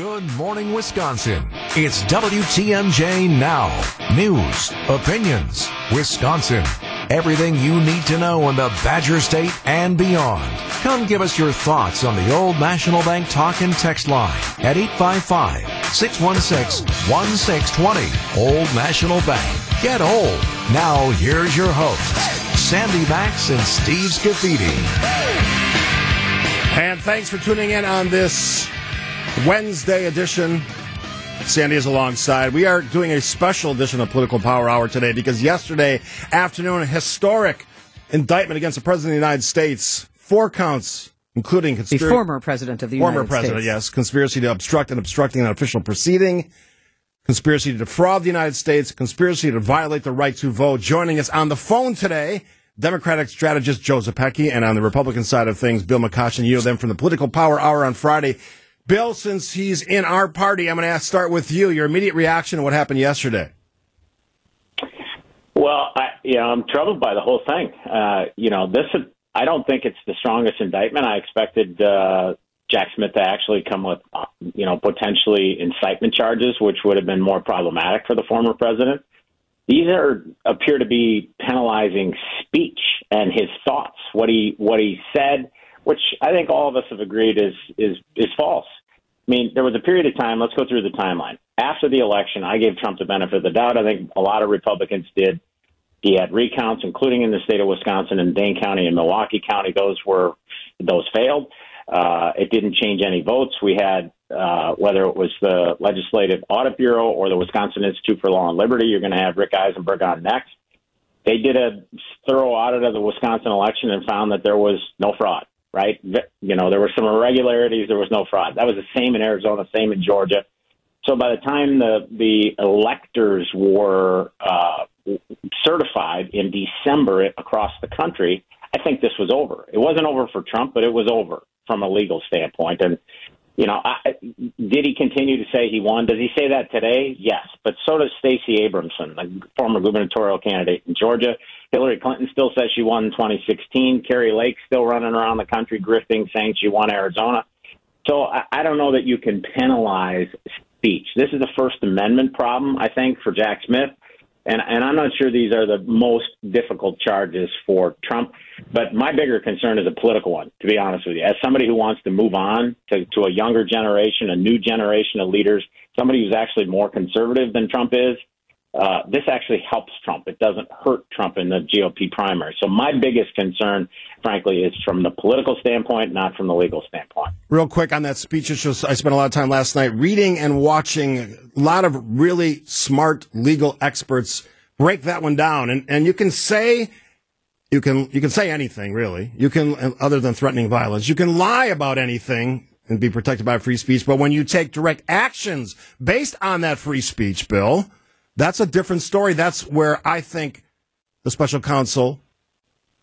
Good morning, Wisconsin. It's WTMJ Now. News, opinions, Wisconsin. Everything you need to know in the Badger State and beyond. Come give us your thoughts on the Old National Bank talk and text line at 855 616 1620. Old National Bank. Get old. Now, here's your hosts, Sandy Maxx and Steve Scafidi. And thanks for tuning in on this Wednesday edition. Sandy is alongside. We are doing a special edition of Political Power Hour today because yesterday afternoon, a historic indictment against the President of the United States, four counts, including the former President of the former United President, States. yes, conspiracy to obstruct and obstructing an official proceeding, conspiracy to defraud the United States, conspiracy to violate the right to vote. Joining us on the phone today, Democratic strategist Joe Zepecki, and on the Republican side of things, Bill McCoshen. You know them from the Political Power Hour on Friday. Bill, since he's in our party, I'm going to start with you. Your immediate reaction to what happened yesterday. Well, I, you know, I'm troubled by the whole thing. Uh, you know, this is, I don't think it's the strongest indictment. I expected uh, Jack Smith to actually come with, uh, you know, potentially incitement charges, which would have been more problematic for the former president. These are appear to be penalizing speech and his thoughts, what he what he said, which I think all of us have agreed is is is false. I mean, there was a period of time. Let's go through the timeline. After the election, I gave Trump the benefit of the doubt. I think a lot of Republicans did. He had recounts, including in the state of Wisconsin and Dane County and Milwaukee County. Those were those failed. Uh, it didn't change any votes. We had uh, whether it was the Legislative Audit Bureau or the Wisconsin Institute for Law and Liberty. You're going to have Rick Esenberg on next. They did a thorough audit of the Wisconsin election and found that there was no fraud. Right? You know, there were some irregularities. There was no fraud. That was the same in Arizona, same in Georgia. So by the time the the electors were uh, certified in December across the country, I think this was over. It wasn't over for Trump, but it was over from a legal standpoint. And you know, I, did he continue to say he won? Does he say that today? Yes, but so does Stacey Abramoff, the former gubernatorial candidate in Georgia. Hillary Clinton still says she won in 2016. Kari Lake still running around the country grifting, saying she won Arizona. So I, I don't know that you can penalize speech. This is a First Amendment problem, I think, for Jack Smith. And, and I'm not sure these are the most difficult charges for Trump, but my bigger concern is a political one, to be honest with you. As somebody who wants to move on to, to a younger generation, a new generation of leaders, somebody who's actually more conservative than Trump is, uh, this actually helps Trump. It doesn't hurt Trump in the GOP primary. So my biggest concern, frankly, is from the political standpoint, not from the legal standpoint. Real quick on that speech issue, I spent a lot of time last night reading and watching a lot of really smart legal experts break that one down. And, and you can say, you can, you can say anything really. You can, other than threatening violence, you can lie about anything and be protected by free speech. But when you take direct actions based on that free speech, Bill, that's a different story. That's where I think the special counsel,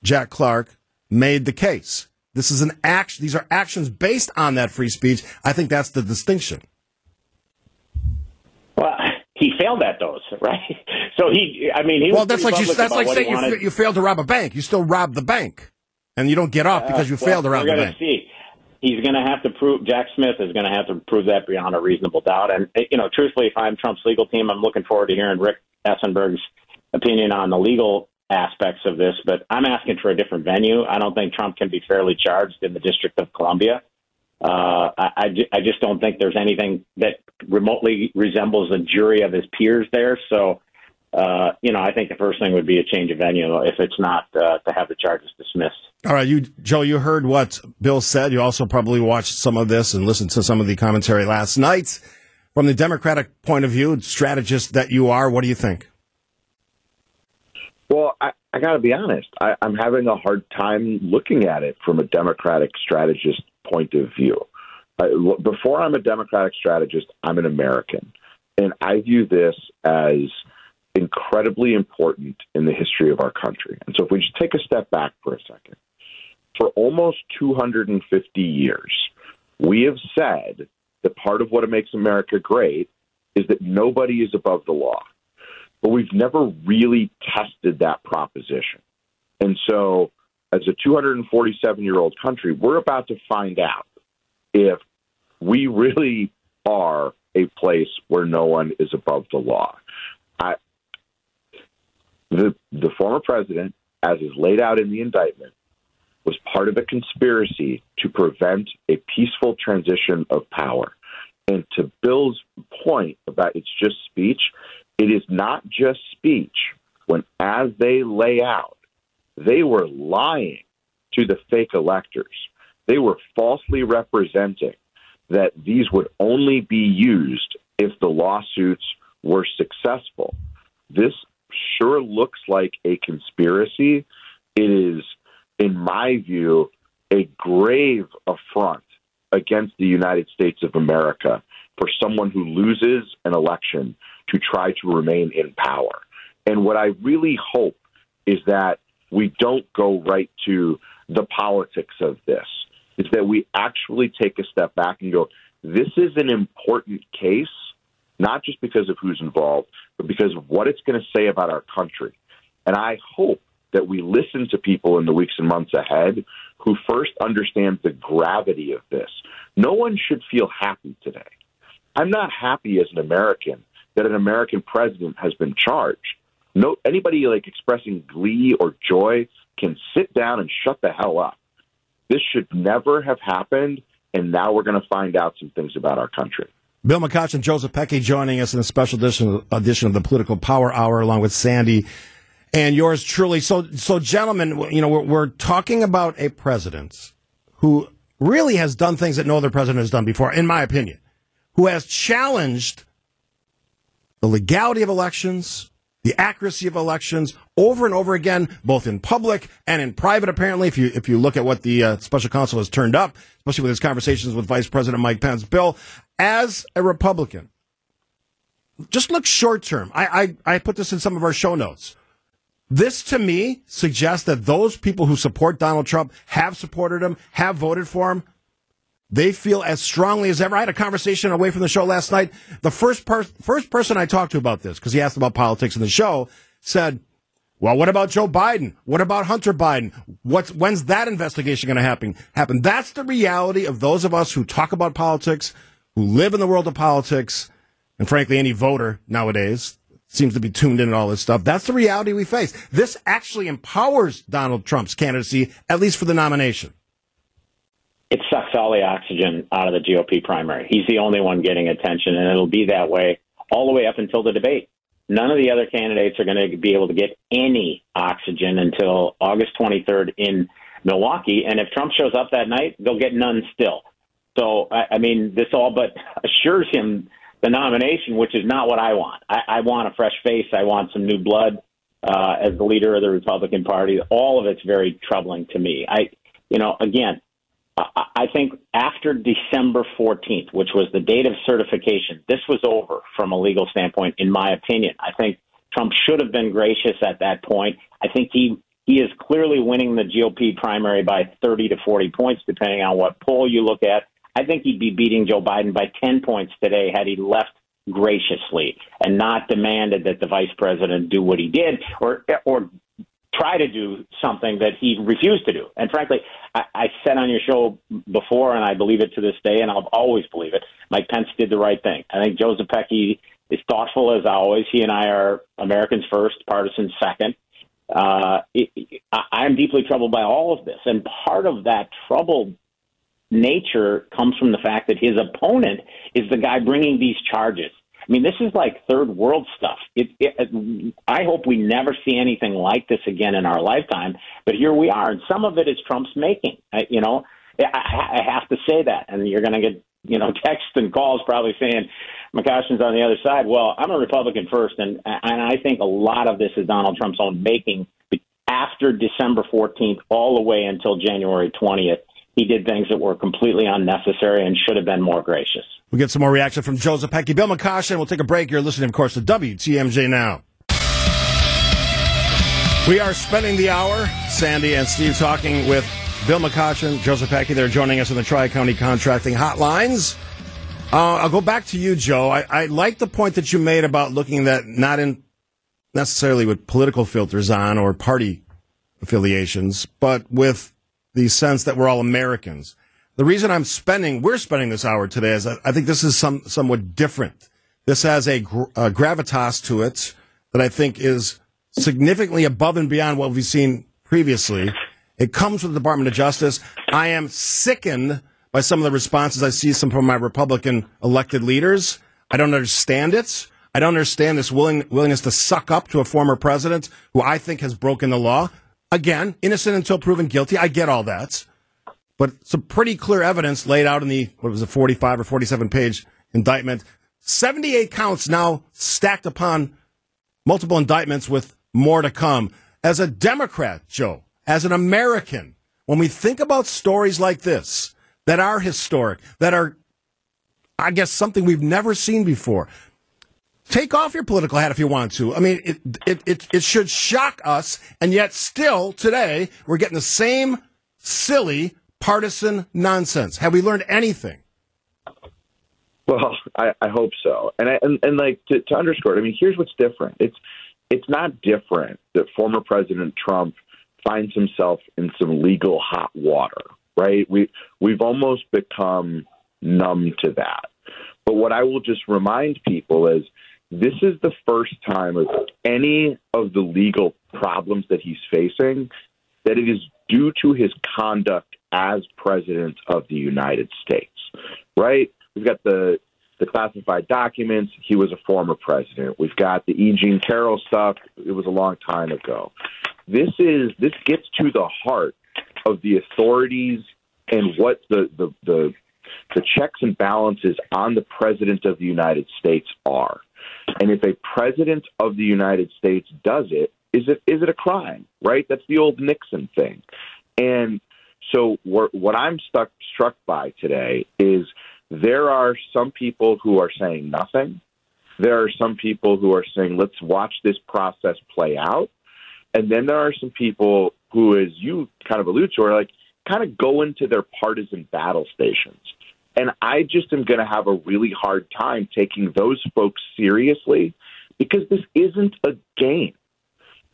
Jack Clark, made the case. This is an action. These are actions based on that free speech. I think that's the distinction. Well, he failed at those, right? So he, I mean, he well, that's like you, that's like saying you, you failed to rob a bank. You still robbed the bank, and you don't get off because you uh, well, failed to rob the bank. See he's going to have to prove Jack Smith is going to have to prove that beyond a reasonable doubt. And you know, truthfully, if I'm Trump's legal team, I'm looking forward to hearing Rick Esenberg's opinion on the legal aspects of this. But I'm asking for a different venue. I don't think Trump can be fairly charged in the District of Columbia. Uh, I, I, I just don't think there's anything that remotely resembles a jury of his peers there. So uh, you know, I think the first thing would be a change of venue if it's not uh, to have the charges dismissed. All right, you Joe, you heard what Bill said. You also probably watched some of this and listened to some of the commentary last night. From the Democratic point of view, strategist that you are, what do you think? Well, I, I got to be honest. I, I'm having a hard time looking at it from a Democratic strategist point of view. Uh, before I'm a Democratic strategist, I'm an American, and I view this as incredibly important in the history of our country. And so, if we just take a step back for a second, for almost 250 years, we have said that part of what makes America great is that nobody is above the law. But we've never really tested that proposition. And so, as a 247 year old country, we're about to find out if we really are a place where no one is above the law. The the former president, as is laid out in the indictment, was part of a conspiracy to prevent a peaceful transition of power. And to Bill's point about it's just speech, it is not just speech when, as they lay out, they were lying to the fake electors. They were falsely representing that these would only be used if the lawsuits were successful. This sure looks like a conspiracy. It is, in my view, a grave affront against the United States of America for someone who loses an election to try to remain in power. And what I really hope is that we don't go right to the politics of this, is that we actually take a step back and go, this is an important case, not just because of who's involved, but because of what it's going to say about our country. And I hope that we listen to people in the weeks and months ahead who first understand the gravity of this. No one should feel happy today. I'm not happy as an American that an American president has been charged. No, anybody like expressing glee or joy can sit down and shut the hell up. This should never have happened, and now we're going to find out some things about our country. Bill McCoshen and Joe Zepecki joining us in a special edition, edition of the Political Power Hour, along with Sandy and yours truly. So, so gentlemen, you know, we're, we're talking about a president who really has done things that no other president has done before, in my opinion, who has challenged the legality of elections, the accuracy of elections over and over again, both in public and in private. Apparently, if you if you look at what the uh, special counsel has turned up, especially with his conversations with Vice President Mike Pence, Bill, as a Republican, just look short term. I, I I put this in some of our show notes. This to me suggests that those people who support Donald Trump have supported him, have voted for him. They feel as strongly as ever. I had a conversation away from the show last night. The first, per- first person I talked to about this, because he asked about politics in the show, said, well, what about Joe Biden? What about Hunter Biden? What's, when's that investigation going to happen? Happen. That's the reality of those of us who talk about politics, who live in the world of politics, and frankly, any voter nowadays seems to be tuned in and all this stuff. That's the reality we face. This actually empowers Donald Trump's candidacy, at least for the nomination it sucks all the oxygen out of the GOP primary. He's the only one getting attention, and it'll be that way all the way up until the debate. None of the other candidates are going to be able to get any oxygen until August 23rd in Milwaukee. And if Trump shows up that night, they'll get none still. So, I, I mean, this all but assures him the nomination, which is not what I want. I, I want a fresh face. I want some new blood uh, as the leader of the Republican Party. All of it's very troubling to me. I, you know, again, I think after December 14th, which was the date of certification, this was over from a legal standpoint, in my opinion. I think Trump should have been gracious at that point. I think he he is clearly winning the GOP primary by 30 to 40 points, depending on what poll you look at. I think he'd be beating Joe Biden by 10 points today had he left graciously and not demanded that the vice president do what he did or or try to do something that he refused to do. And frankly, I, I said on your show before, and I believe it to this day, and I'll always believe it. Mike Pence did the right thing. I think Joe Zepecki is thoughtful as always. He and I are Americans first, partisans second. Uh, it, I am deeply troubled by all of this, and part of that troubled nature comes from the fact that his opponent is the guy bringing these charges. I mean, this is like third world stuff. It, it, I hope we never see anything like this again in our lifetime. But here we are, and some of it is Trump's making. I, you know, I, I have to say that, and you're going to get you know texts and calls probably saying McCoshen's on the other side. Well, I'm a Republican first, and and I think a lot of this is Donald Trump's own making. After December 14th, all the way until January 20th, he did things that were completely unnecessary and should have been more gracious. We'll get some more reaction from Joe Zepecki, Bill McCoshen. We'll take a break. You're listening, of course, to WTMJ now. We are spending the hour, Sandy and Steve, talking with Bill McCoshen, Joe Zepecki. They're joining us on the Tri County Contracting Hotlines. Uh, I'll go back to you, Joe. I, I like the point that you made about looking that not in necessarily with political filters on or party affiliations, but with the sense that we're all Americans the reason I'm spending, we're spending this hour today is I think this is some, somewhat different. This has a, a gravitas to it that I think is significantly above and beyond what we've seen previously. It comes with the Department of Justice. I am sickened by some of the responses I see some from my Republican elected leaders. I don't understand it. I don't understand this willing, willingness to suck up to a former president who I think has broken the law. Again, innocent until proven guilty. I get all that. But some pretty clear evidence laid out in the, what was it, 45 or 47 page indictment. 78 counts now stacked upon multiple indictments with more to come. As a Democrat, Joe, as an American, when we think about stories like this that are historic, that are, I guess, something we've never seen before, take off your political hat if you want to. I mean, it, it, it, it should shock us, and yet still today we're getting the same silly partisan nonsense. Have we learned anything? Well, I, I hope so, and I, and, and like to, to underscore it. I mean, here's what's different. It's it's not different that former President Trump finds himself in some legal hot water, right? We we've almost become numb to that. But what I will just remind people is this is the first time of any of the legal problems that he's facing that it is due to his conduct as president of the United States, right? We've got the the classified documents. He was a former president. We've got the E. Jean Carroll stuff. It was a long time ago. This is this gets to the heart of the authorities and what the the the, the checks and balances on the president of the United States are. And if a president of the United States does it, is it is it a crime? Right? That's the old Nixon thing. And so what I'm stuck struck by today is there are some people who are saying nothing. There are some people who are saying, let's watch this process play out. And then there are some people who, as you kind of allude to, are like, kind of go into their partisan battle stations. And I just am going to have a really hard time taking those folks seriously because this isn't a game.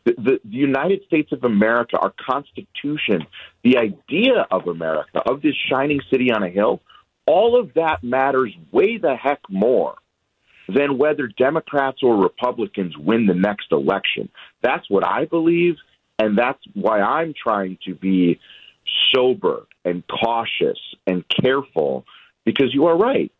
The, the, the, United States of America, our Constitution, the idea of America, of this shining city on a hill, all of that matters way the heck more than whether Democrats or Republicans win the next election. That's what I believe, and that's why I'm trying to be sober and cautious and careful because you are right.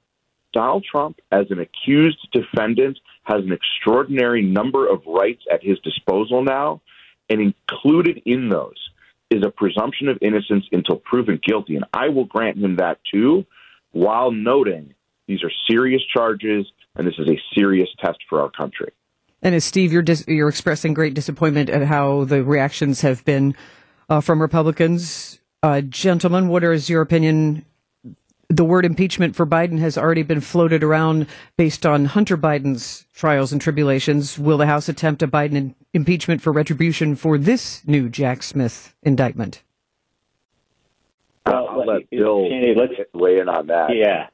Donald Trump, as an accused defendant, has an extraordinary number of rights at his disposal now, and included in those is a presumption of innocence until proven guilty. And I will grant him that too while noting these are serious charges and this is a serious test for our country. And as Steve, you're dis- you're expressing great disappointment at how the reactions have been uh, from Republicans. Uh, gentlemen, what is your opinion? The word impeachment for Biden has already been floated around based on Hunter Biden's trials and tribulations. Will the House attempt a Biden impeachment for retribution for this new Jack Smith indictment? Well, I'll let Bill let's, weigh in on that. Yeah.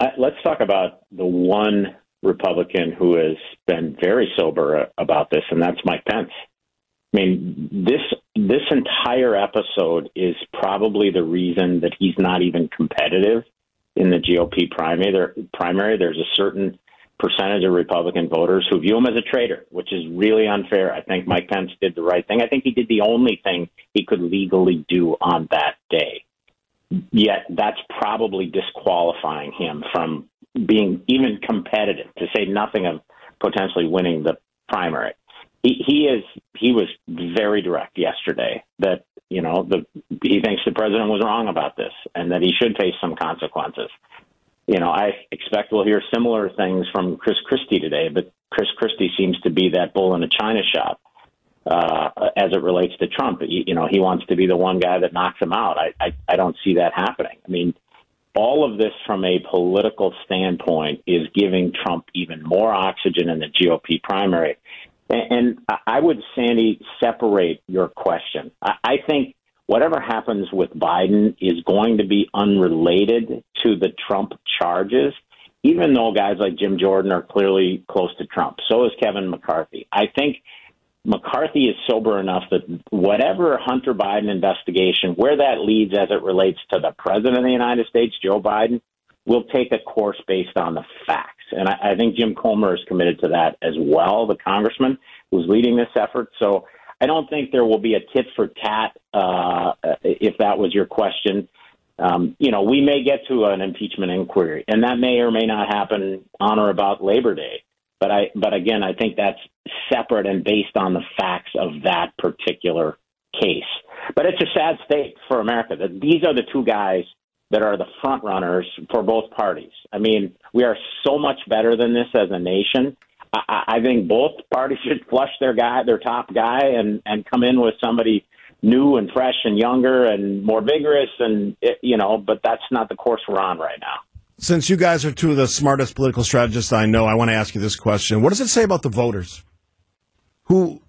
I, let's talk about the one Republican who has been very sober about this, and that's Mike Pence. I mean, this this entire episode is probably the reason that he's not even competitive in the GOP primary. There, primary, there's a certain percentage of Republican voters who view him as a traitor, which is really unfair. I think Mike Pence did the right thing. I think he did the only thing he could legally do on that day. Yet that's probably disqualifying him from being even competitive, to say nothing of potentially winning the primary. He, is he was very direct yesterday that you know the he thinks the president was wrong about this and that he should face some consequences you know, I expect we'll hear similar things from Chris Christie today, but Chris Christie seems to be that bull in a china shop uh, as it relates to Trump. You, you know, he wants to be the one guy that knocks him out. I, I, I don't see that happening. I mean, all of this from a political standpoint is giving Trump even more oxygen in the GOP primary. And, I would, Sandy, separate your question. I think whatever happens with Biden is going to be unrelated to the Trump charges, even though guys like Jim Jordan are clearly close to Trump. So is Kevin McCarthy. I think McCarthy is sober enough that whatever Hunter Biden investigation, where that leads as it relates to the president of the United States, Joe Biden, will take a course based on the facts. And I, I think Jim Comer is committed to that as well, the congressman who's leading this effort. So I don't think there will be a tit for tat, uh, if that was your question. Um, you know, we may get to an impeachment inquiry, and that may or may not happen on or about Labor Day. But I, but again, I think that's separate and based on the facts of that particular case. But it's a sad state for America that these are the two guys that are the front runners for both parties. I mean, we are so much better than this as a nation. I, I think both parties should flush their guy, their top guy, and and come in with somebody new and fresh and younger and more vigorous, and you know. But that's not the course we're on right now. Since you guys are two of the smartest political strategists I know, I want to ask you this question: What does it say about the voters who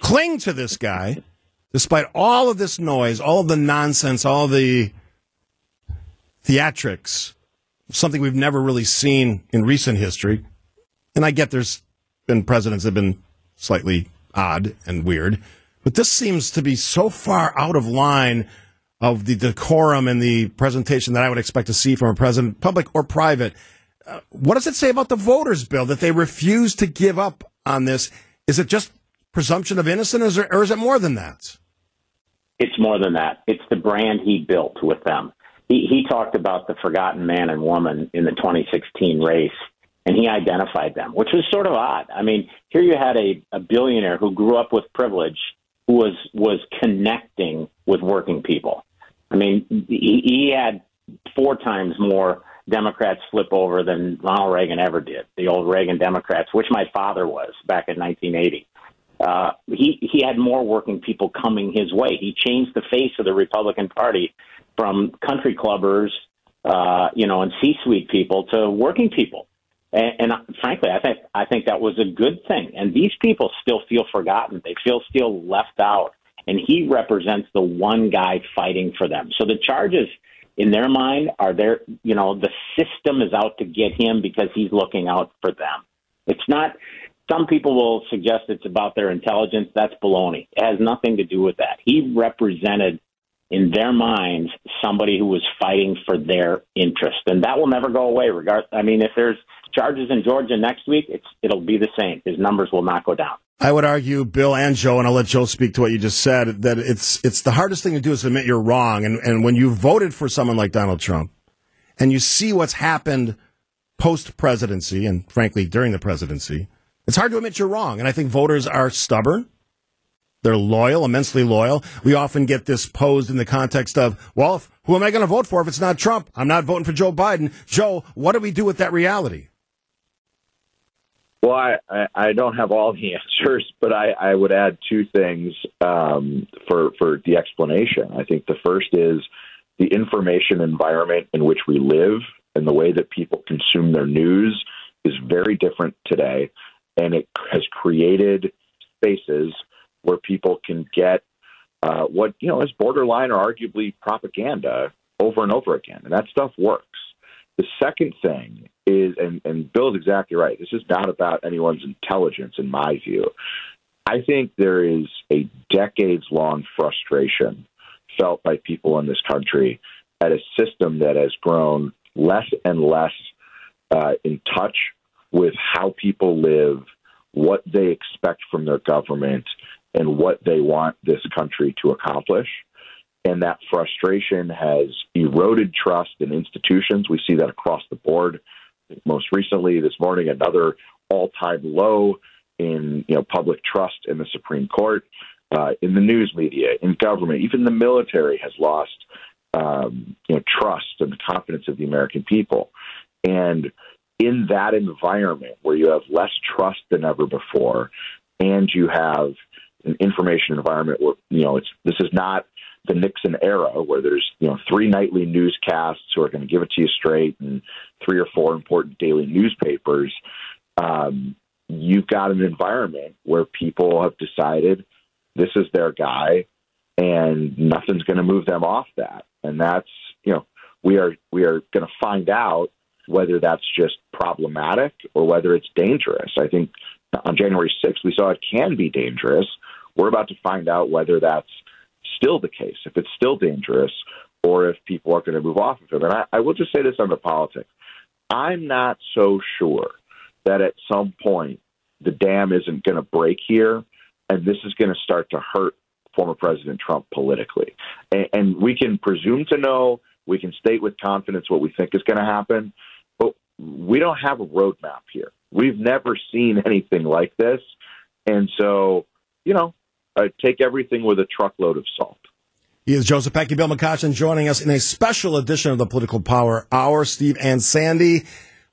cling to this guy? Despite all of this noise, all of the nonsense, all the theatrics, something we've never really seen in recent history. And I get there's been presidents that have been slightly odd and weird, but this seems to be so far out of line of the decorum and the presentation that I would expect to see from a president, public or private. Uh, what does it say about the voters' bill that they refuse to give up on this? Is it just presumption of innocence, or, or is it more than that? It's more than that. It's the brand he built with them he, he talked about the forgotten man and woman in the 2016 race, and he identified them, which was sort of odd. I mean, here you had a, a billionaire who grew up with privilege, who was was connecting with working people. I mean, he, he had four times more Democrats flip over than Ronald Reagan ever did. The old Reagan Democrats, which my father was back in 1980. Uh, he he had more working people coming his way. He changed the face of the Republican Party from country clubbers, uh, you know, and C-suite people to working people. And, and frankly, I think I think that was a good thing. And these people still feel forgotten. They feel still left out. And he represents the one guy fighting for them. So the charges in their mind are there. You know, the system is out to get him because he's looking out for them. It's not. Some people will suggest it's about their intelligence. That's baloney. It has nothing to do with that. He represented in their minds somebody who was fighting for their interest, and that will never go away. Regard, I mean, if there's charges in Georgia next week, it'll be the same. His numbers will not go down. I would argue, Bill and Joe, and I'll let Joe speak to what you just said. That it's it's the hardest thing to do is admit you're wrong, and and when you voted for someone like Donald Trump, and you see what's happened post presidency, and frankly during the presidency, it's hard to admit you're wrong. And I think voters are stubborn. They're loyal, immensely loyal. We often get this posed in the context of, well, if, who am I going to vote for if it's not Trump? I'm not voting for Joe Biden. Joe, what do we do with that reality? Well, I, I, don't have all the answers, but I, I would add two things um, for, for the explanation. I think the first is the information environment in which we live and the way that people consume their news is very different today. And it has created spaces where people can get uh, what you know is borderline or arguably propaganda over and over again, and that stuff works. The second thing is, and, and Bill's exactly right. This is not about anyone's intelligence, in my view. I think there is a decades long frustration felt by people in this country at a system that has grown less and less uh, in touch with how people live, what they expect from their government, and what they want this country to accomplish. And that frustration has eroded trust in institutions. We see that across the board. Most recently, this morning, another all-time low in you know public trust in the Supreme Court, uh, in the news media, in government, even the military has lost um, you know trust and the confidence of the American people. And in that environment where you have less trust than ever before, and you have an information environment where you know it's this is not the Nixon era where there's you know three nightly newscasts who are going to give it to you straight and three or four important daily newspapers. Um, you've got an environment where people have decided this is their guy and nothing's going to move them off that and that's you know we are we are going to find out whether that's just problematic or whether it's dangerous i think on January 6th, we saw it can be dangerous. We're about to find out whether that's still the case, if it's still dangerous, or if people are going to move off of him. And I, I will just say this on the politics. I'm not so sure that at some point the dam isn't going to break here, and this is going to start to hurt former President Trump politically. And, and we can presume to know, we can state with confidence what we think is going to happen, but we don't have a roadmap here. We've never seen anything like this. And so, you know, uh, take everything with a truckload of salt. He is Joe Zepecki, Bill McCoshen, joining us in a special edition of the Political Power Hour. Steve and Sandy.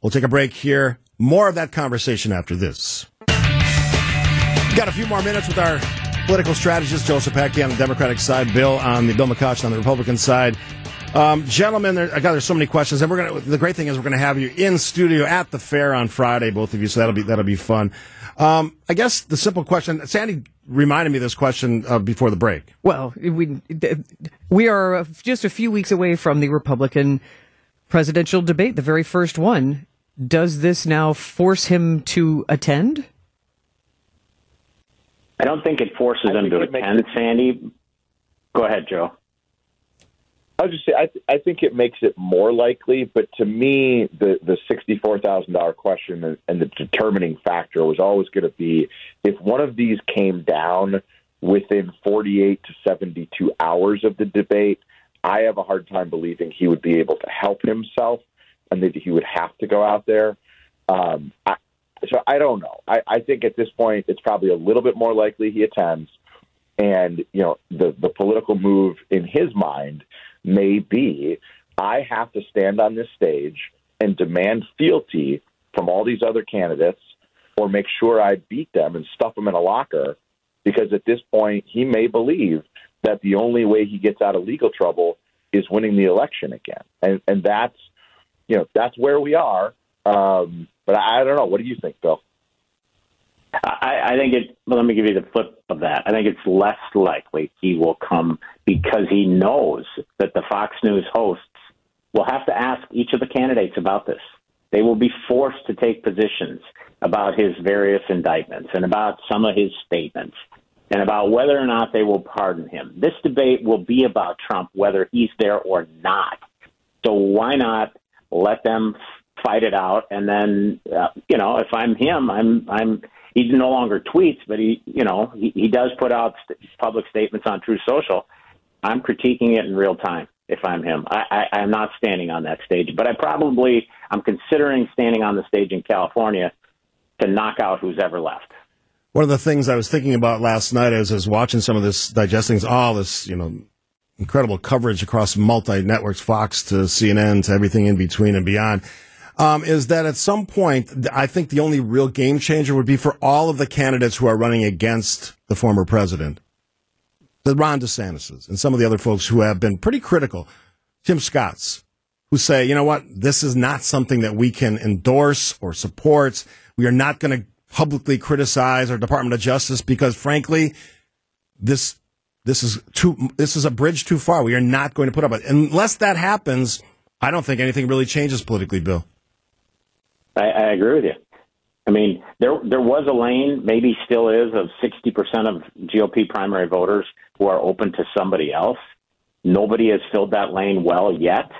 We'll take a break here. More of that conversation after this. Got a few more minutes with our political strategist, Joe Zepecki on the Democratic side, Bill on the Bill McCoshen on the Republican side. Um, gentlemen, there, I got there's so many questions, and we're gonna. The great thing is we're gonna have you in studio at the fair on Friday, both of you. So that'll be that'll be fun. Um, I guess the simple question, Sandy reminded me of this question uh, before the break. Well, we we are just a few weeks away from the Republican presidential debate, the very first one. Does this now force him to attend? I don't think it forces him to attend, Sandy. Go ahead, Joe. I will just say I, th- I think it makes it more likely, but to me, the the sixty four thousand dollar question and, and the determining factor was always going to be if one of these came down within forty eight to seventy two hours of the debate. I have a hard time believing he would be able to help himself, and that he would have to go out there. Um, I, so I don't know. I, I think at this point it's probably a little bit more likely he attends, and you know the the political move in his mind may be I have to stand on this stage and demand fealty from all these other candidates or make sure I beat them and stuff them in a locker because at this point he may believe that the only way he gets out of legal trouble is winning the election again. And and that's you know, that's where we are. Um, but I, I don't know. What do you think, Bill? I, I think it. Well, let me give you the flip of that. I think it's less likely he will come because he knows that the Fox News hosts will have to ask each of the candidates about this. They will be forced to take positions about his various indictments and about some of his statements and about whether or not they will pardon him. This debate will be about Trump, whether he's there or not. So why not let them fight it out? And then, uh, you know, if I'm him, I'm I'm he no longer tweets, but he, you know, he, he does put out st- public statements on Truth Social. I'm critiquing it in real time if I'm him. I, I, I'm not standing on that stage, but I probably I'm considering standing on the stage in California to knock out who's ever left. One of the things I was thinking about last night as I was watching some of this, digesting all this, you know, incredible coverage across multi networks, Fox to CNN to everything in between and beyond um, is that at some point, I think the only real game changer would be for all of the candidates who are running against the former president, the Ron DeSantis and some of the other folks who have been pretty critical, Tim Scotts, who say, you know what, this is not something that we can endorse or support. We are not going to publicly criticize our Department of Justice because, frankly, this this is too this is a bridge too far. We are not going to put up it unless that happens. I don't think anything really changes politically, Bill. I, I agree with you. I mean, there there was a lane, maybe still is, of 60% of GOP primary voters who are open to somebody else. Nobody has filled that lane well yet,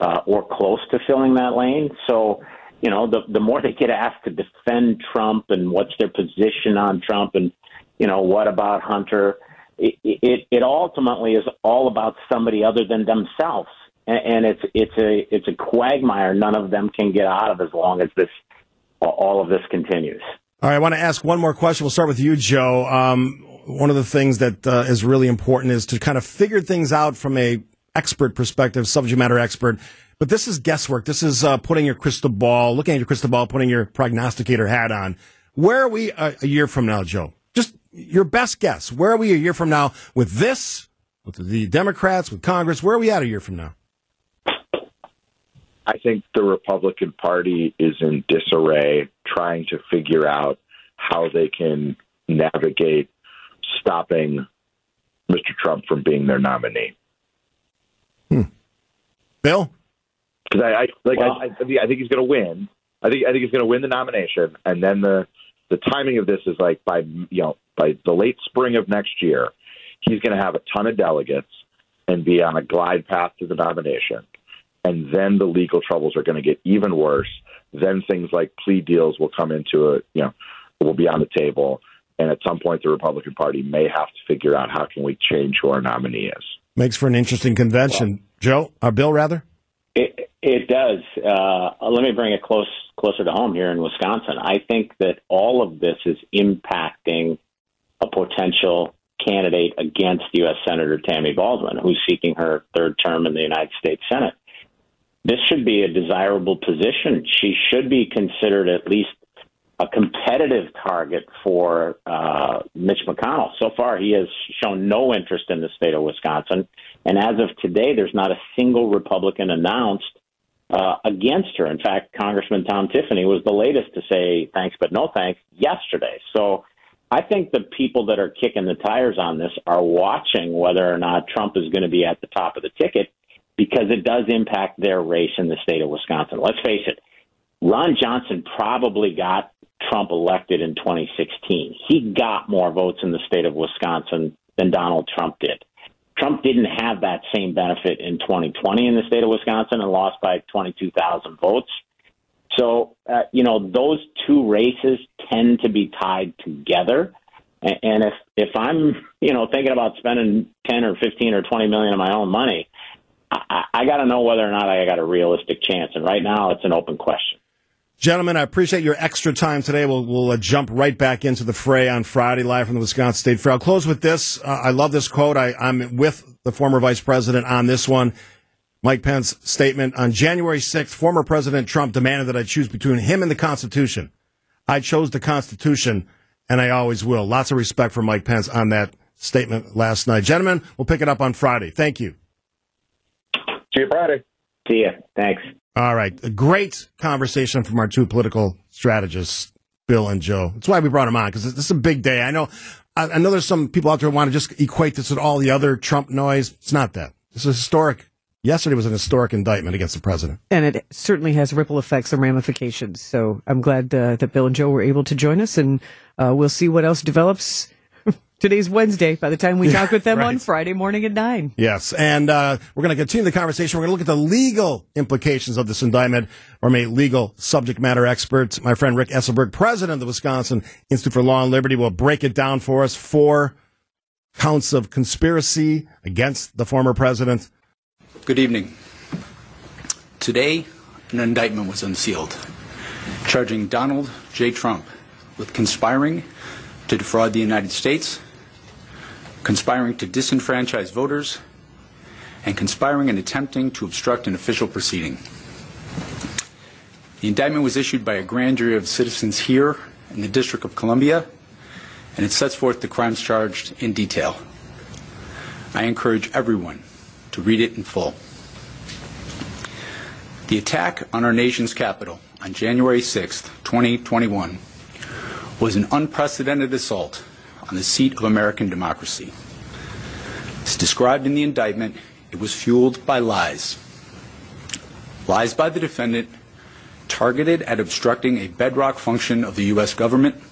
uh, or close to filling that lane. So, you know, the the more they get asked to defend Trump and what's their position on Trump, and you know, what about Hunter? It it, it ultimately is all about somebody other than themselves and, it's it's a it's a quagmire none of them can get out of as long as this all of this continues. All right, I want to ask one more question. We'll start with you, Joe. Um, one of the things that uh, is really important is to kind of figure things out from a expert perspective, subject matter expert. But this is guesswork. This is uh, putting your crystal ball, looking at your crystal ball, putting your prognosticator hat on. Where are we a, a year from now, Joe? Just your best guess. Where are we a year from now with this, with the Democrats, with Congress? Where are we at a year from now? I think the Republican Party is in disarray, trying to figure out how they can navigate stopping Mr. Trump from being their nominee. Hmm. Bill, because I, I, like well, I, I, think he's going to win. I think I think he's going to win the nomination, and then the the timing of this is like by you know by the late spring of next year, he's going to have a ton of delegates and be on a glide path to the nomination. And then the legal troubles are going to get even worse. Then things like plea deals will come into it, you know, will be on the table. And at some point, the Republican Party may have to figure out how can we change who our nominee is. Makes for an interesting convention. Joe, or Bill, rather? It, it does. Uh, let me bring it close closer to home here in Wisconsin. I think that all of this is impacting a potential candidate against U.S. Senator Tammy Baldwin, who's seeking her third term in the United States Senate. This should be a desirable position. She should be considered at least a competitive target for uh, Mitch McConnell. So far, he has shown no interest in the state of Wisconsin. And as of today, there's not a single Republican announced uh, against her. In fact, Congressman Tom Tiffany was the latest to say thanks but no thanks yesterday. So I think the people that are kicking the tires on this are watching whether or not Trump is going to be at the top of the ticket because it does impact their race in the state of Wisconsin. Let's face it. Ron Johnson probably got Trump elected in 2016. He got more votes in the state of Wisconsin than Donald Trump did. Trump didn't have that same benefit in 2020 in the state of Wisconsin and lost by 22,000 votes. So, uh, you know, those two races tend to be tied together. And if if I'm, you know, thinking about spending 10 or 15 or 20 million of my own money, I, got to know whether or not I got a realistic chance. And right now, it's an open question. Gentlemen, I appreciate your extra time today. We'll, we'll uh, jump right back into the fray on Friday, live from the Wisconsin State Fair. I'll close with this. Uh, I love this quote. I, I'm with the former vice president on this one. Mike Pence statement on January 6th, former President Trump demanded that I choose between him and the Constitution. I chose the Constitution, and I always will. Lots of respect for Mike Pence on that statement last night. Gentlemen, we'll pick it up on Friday. Thank you. See you Friday. See you. Thanks. All right. A great conversation from our two political strategists, Bill and Joe. That's why we brought them on, because this is a big day. I know, I know there's some people out there who want to just equate this with all the other Trump noise. It's not that. This is historic. Yesterday was an historic indictment against the president. And it certainly has ripple effects and ramifications. So I'm glad uh, that Bill and Joe were able to join us, and uh, we'll see what else develops Today's Wednesday. By the time we talk with them right. on Friday morning at 9. Yes. And uh, we're going to continue the conversation. We're going to look at the legal implications of this indictment from a legal subject matter expert. My friend Rick Esenberg, president of the Wisconsin Institute for Law and Liberty, will break it down for us. Four counts of conspiracy against the former president. Good evening. Today, an indictment was unsealed charging Donald J. Trump with conspiring to defraud the United States conspiring to disenfranchise voters, and conspiring and attempting to obstruct an official proceeding. The indictment was issued by a grand jury of citizens here in the District of Columbia, and it sets forth the crimes charged in detail. I encourage everyone to read it in full. The attack on our nation's capital on January 6, 2021, was an unprecedented assault on the seat of American democracy. As described in the indictment, it was fueled by lies. Lies by the defendant targeted at obstructing a bedrock function of the U.S. government,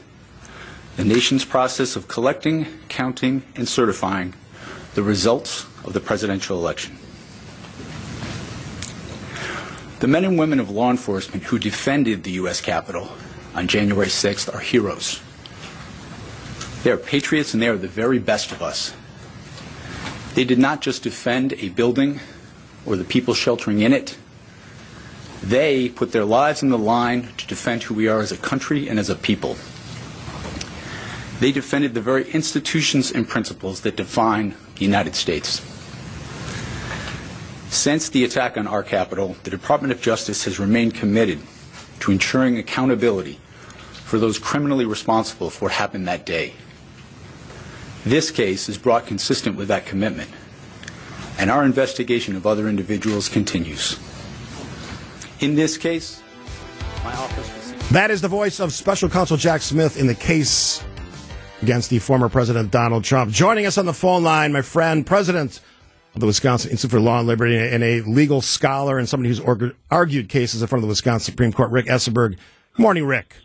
the nation's process of collecting, counting, and certifying the results of the presidential election. The men and women of law enforcement who defended the U.S. Capitol on January 6th are heroes. They are patriots and they are the very best of us. They did not just defend a building or the people sheltering in it. They put their lives on the line to defend who we are as a country and as a people. They defended the very institutions and principles that define the United States. Since the attack on our capital, the Department of Justice has remained committed to ensuring accountability for those criminally responsible for what happened that day. This case is brought consistent with that commitment, and our investigation of other individuals continues. In this case, my office. That is the voice of Special Counsel Jack Smith in the case against the former President Donald Trump. Joining us on the phone line, my friend, President of the Wisconsin Institute for Law and Liberty, and a legal scholar and somebody who's argued cases in front of the Wisconsin Supreme Court, Rick Esenberg. Good morning, Rick.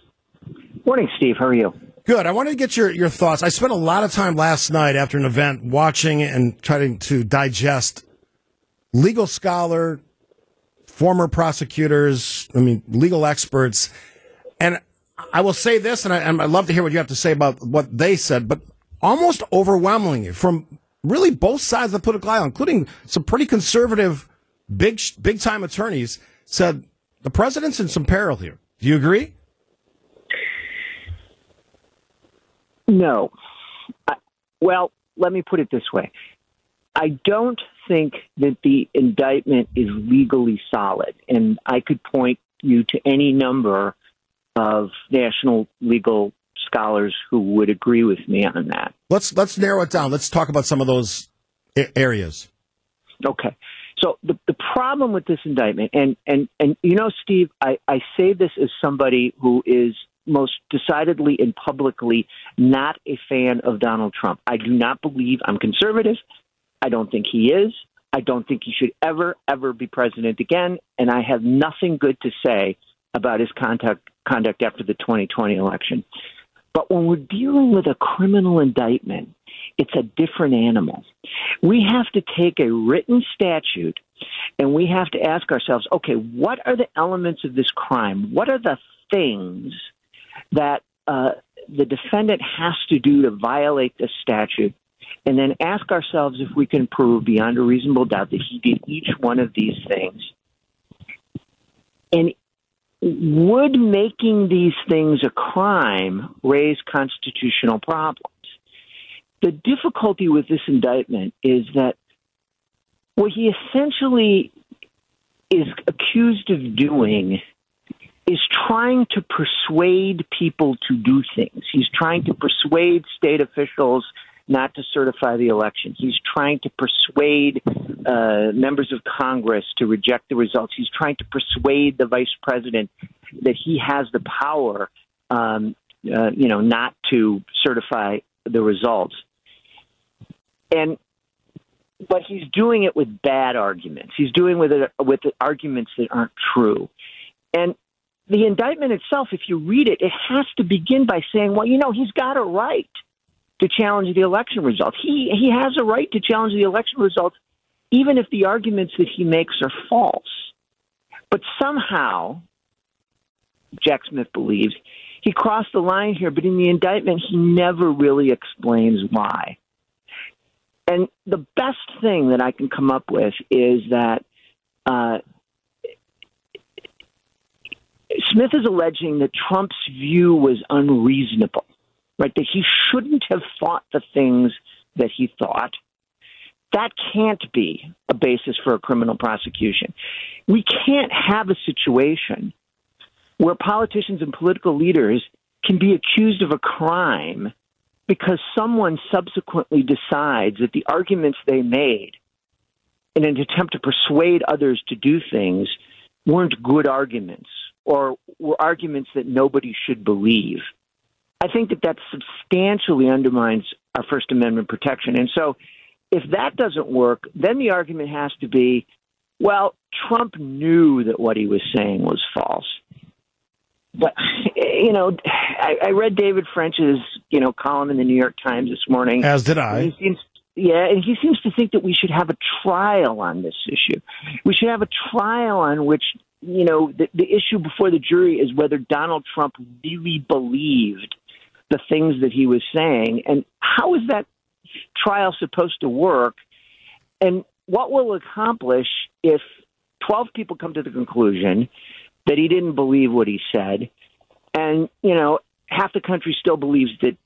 Morning, Steve. How are you? Good. I wanted to get your, your thoughts. I spent a lot of time last night after an event watching and trying to digest legal scholar, former prosecutors, I mean, legal experts. And I will say this, and, I, and I'd love to hear what you have to say about what they said, but almost overwhelmingly from really both sides of the political aisle, including some pretty conservative, big, big time attorneys, said the president's in some peril here. Do you agree? No. I, well, let me put it this way. I don't think that the indictment is legally solid, and I could point you to any number of national legal scholars who would agree with me on that. Let's let's narrow it down. Let's talk about some of those areas. Okay. So the the problem with this indictment, and and and you know, Steve, I, I say this as somebody who is most decidedly and publicly not a fan of Donald Trump. I do not believe I'm conservative. I don't think he is. I don't think he should ever, ever be president again. And I have nothing good to say about his conduct, conduct after the 2020 election. But when we're dealing with a criminal indictment, it's a different animal. We have to take a written statute and we have to ask ourselves okay, what are the elements of this crime? What are the things that uh, the defendant has to do to violate the statute? And then ask ourselves if we can prove beyond a reasonable doubt that he did each one of these things. And would making these things a crime raise constitutional problems? The difficulty with this indictment is that what he essentially is accused of doing is trying to persuade people to do things. He's trying to persuade state officials not to certify the election. He's trying to persuade uh, members of Congress to reject the results. He's trying to persuade the vice president that he has the power, um, uh, you know, not to certify the results. And but he's doing it with bad arguments. He's doing with it with arguments that aren't true. And the indictment itself, if you read it, it has to begin by saying, well, you know, he's got a right to challenge the election results. He he has a right to challenge the election results, even if the arguments that he makes are false. But somehow, Jack Smith believes he crossed the line here. But in the indictment, he never really explains why. And the best thing that I can come up with is that uh, Smith is alleging that Trump's view was unreasonable right? That he shouldn't have thought the things that he thought. That can't be a basis for a criminal prosecution. We can't have a situation where politicians and political leaders can be accused of a crime because someone subsequently decides that the arguments they made in an attempt to persuade others to do things weren't good arguments or were arguments that nobody should believe. I think that that substantially undermines our First Amendment protection. And so, if that doesn't work, then the argument has to be well, Trump knew that what he was saying was false. But you know, I, I read David French's you know column in the New York Times this morning. As did I. He seems, yeah, and he seems to think that we should have a trial on this issue. We should have a trial on which you know the, the issue before the jury is whether Donald Trump really believed the things that he was saying. And how is that trial supposed to work? And what will accomplish if 12 people come to the conclusion that he didn't believe what he said? And, you know, half the country still believes that,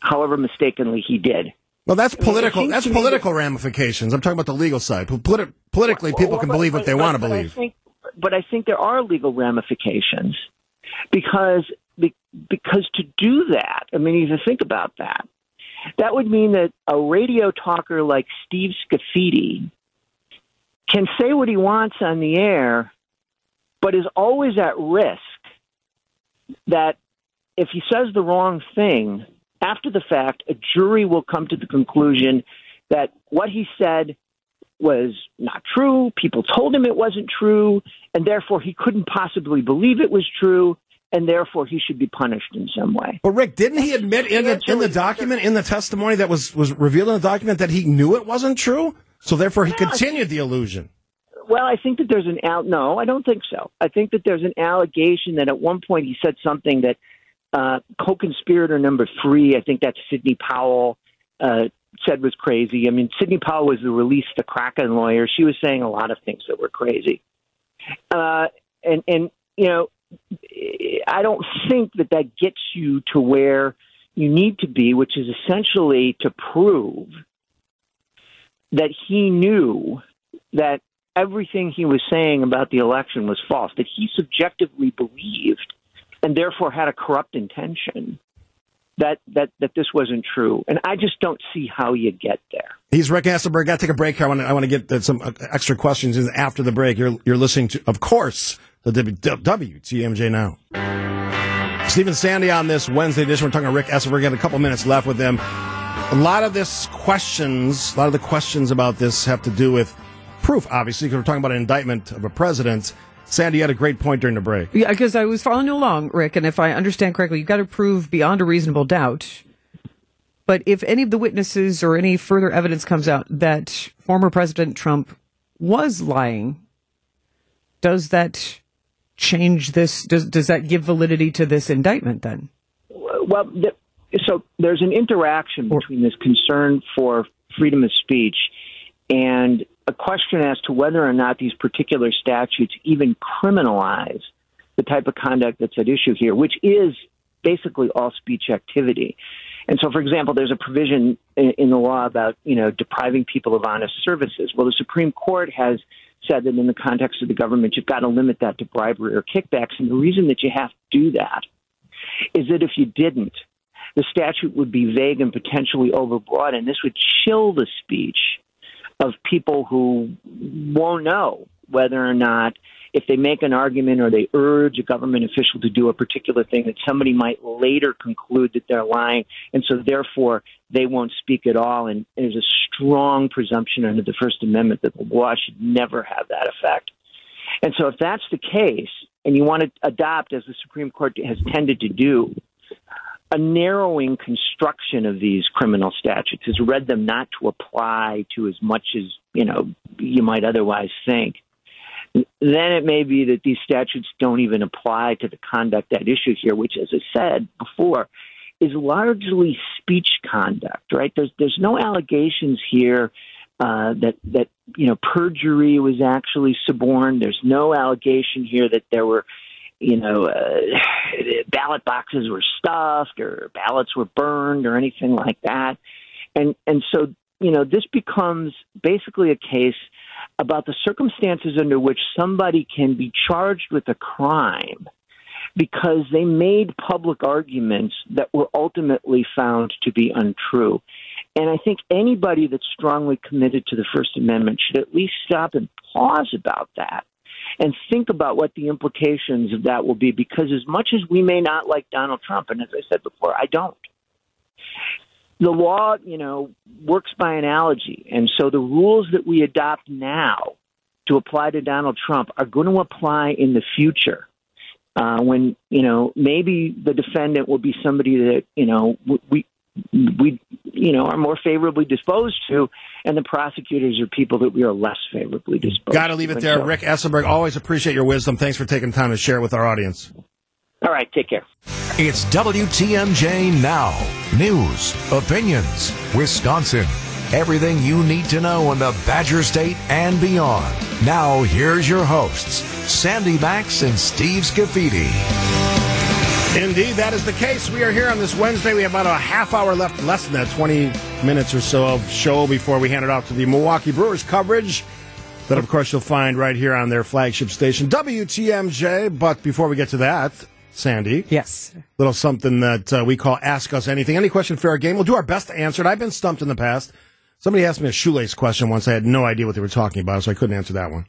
however mistakenly he did. Well, that's political. That's political ramifications. I'm talking about the legal side. Politi- politically, people can believe what they want to believe. I think, but I think there are legal ramifications because because to do that, I mean, you think about that. That would mean that a radio talker like Steve Scafidi can say what he wants on the air, but is always at risk that if he says the wrong thing, after the fact, a jury will come to the conclusion that what he said was not true. People told him it wasn't true, and therefore he couldn't possibly believe it was true and therefore he should be punished in some way. But Rick, didn't he admit in the in the document, in the testimony that was was revealed in the document, that he knew it wasn't true? So therefore, he continued the illusion. Well, I think that there's an out. No, I don't think so. I think that there's an allegation that at one point he said something that uh, co-conspirator number three, I think that's Sidney Powell, uh, said was crazy. I mean, Sidney Powell was the release the Kraken lawyer. She was saying a lot of things that were crazy. Uh, and and you know, I don't think that that gets you to where you need to be, which is essentially to prove that he knew that everything he was saying about the election was false, that he subjectively believed and therefore had a corrupt intention that that that this wasn't true. And I just don't see how you get there. He's Rick Esenberg. Got to take a break. I want to I want to get uh, some uh, extra questions after the break. You're you're listening to, of course, the WTMJ now. Stephen Sandy on this Wednesday edition. We're talking to Rick Esenberg. Got a couple minutes left with him. A lot of this questions, a lot of the questions about this have to do with proof, obviously, because we're talking about an indictment of a president. Sandy had a great point during the break. Yeah, because I was following along, Rick, and if I understand correctly, you've got to prove beyond a reasonable doubt. But if any of the witnesses or any further evidence comes out that former President Trump was lying, does that change this? Does does that give validity to this indictment then? Well, the, so there's an interaction between this concern for freedom of speech and a question as to whether or not these particular statutes even criminalize the type of conduct that's at issue here, which is basically all speech activity. And so, for example, there's a provision in, the law about, you know, depriving people of honest services. Well, the Supreme Court has said that in the context of the government, you've got to limit that to bribery or kickbacks. And the reason that you have to do that is that if you didn't, the statute would be vague and potentially overbroad, and this would chill the speech of people who won't know whether or not if they make an argument or they urge a government official to do a particular thing that somebody might later conclude that they're lying and so therefore they won't speak at all. And there's a strong presumption under the first amendment that the law should never have that effect. And so if that's the case and you want to adopt as the supreme court has tended to do a narrowing construction of these criminal statutes. Has read them not to apply to as much as you know you might otherwise think. Then it may be that these statutes don't even apply to the conduct at issue here which as i said before is largely speech conduct right? There's there's no allegations here uh, that that you know perjury was actually suborned. There's no allegation here that there were you know, uh, ballot boxes were stuffed or ballots were burned or anything like that. And and so, you know, this becomes basically a case about the circumstances under which somebody can be charged with a crime because they made public arguments that were ultimately found to be untrue. And I think anybody that's strongly committed to the First Amendment should at least stop and pause about that and think about what the implications of that will be because as much as we may not like Donald Trump, and as I said before, I don't. The law, you know, works by analogy. And so the rules that we adopt now to apply to Donald Trump are going to apply in the future. Uh, when you know maybe the defendant will be somebody that you know we we you know are more favorably disposed to, and the prosecutors are people that we are less favorably disposed. Got to leave it there, so, Rick Esenberg. Always appreciate your wisdom. Thanks for taking time to share it with our audience. All right, take care. It's WTMJ now. News, opinions, Wisconsin. Everything you need to know in the Badger State and beyond. Now, here's your hosts, Sandy Maxx and Steve Scafidi. Indeed, that is the case. We are here on this Wednesday. We have about a half hour left, less than that, 20 minutes or so of show before we hand it off to the Milwaukee Brewers coverage. That, of course, you'll find right here on their flagship station, WTMJ. But before we get to that, Sandy. Yes. Little something that uh, we call Ask Us Anything. Any question, fair game. We'll do our best to answer it. I've been stumped in the past. Somebody asked me a shoelace question once. I had no idea what they were talking about, so I couldn't answer that one.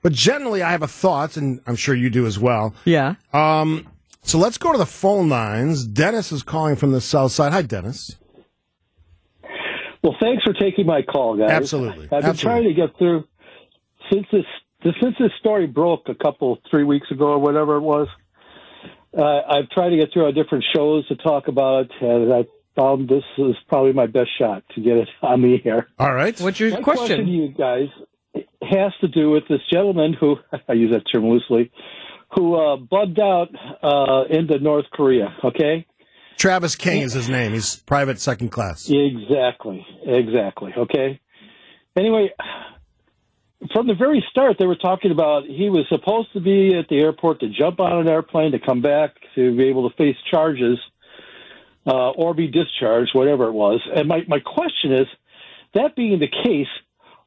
But generally, I have a thought, and I'm sure you do as well. Yeah. Um, so let's go to the phone lines. Dennis is calling from the south side. Hi, Dennis. Well, thanks for taking my call, guys. Absolutely. I've been Absolutely. trying to get through since this since this story broke a couple three weeks ago or whatever it was. Uh, I've tried to get through on different shows to talk about it, and I found this is probably my best shot to get it on the air. All right. What's your My question? question to you guys has to do with this gentleman who I use that term loosely, who uh, bugged out uh, into North Korea. Okay. Travis King is his name. He's private second class. Exactly. Exactly. Okay. Anyway, from the very start, they were talking about he was supposed to be at the airport to jump on an airplane to come back to be able to face charges uh, or be discharged, whatever it was. And my, my question is that being the case,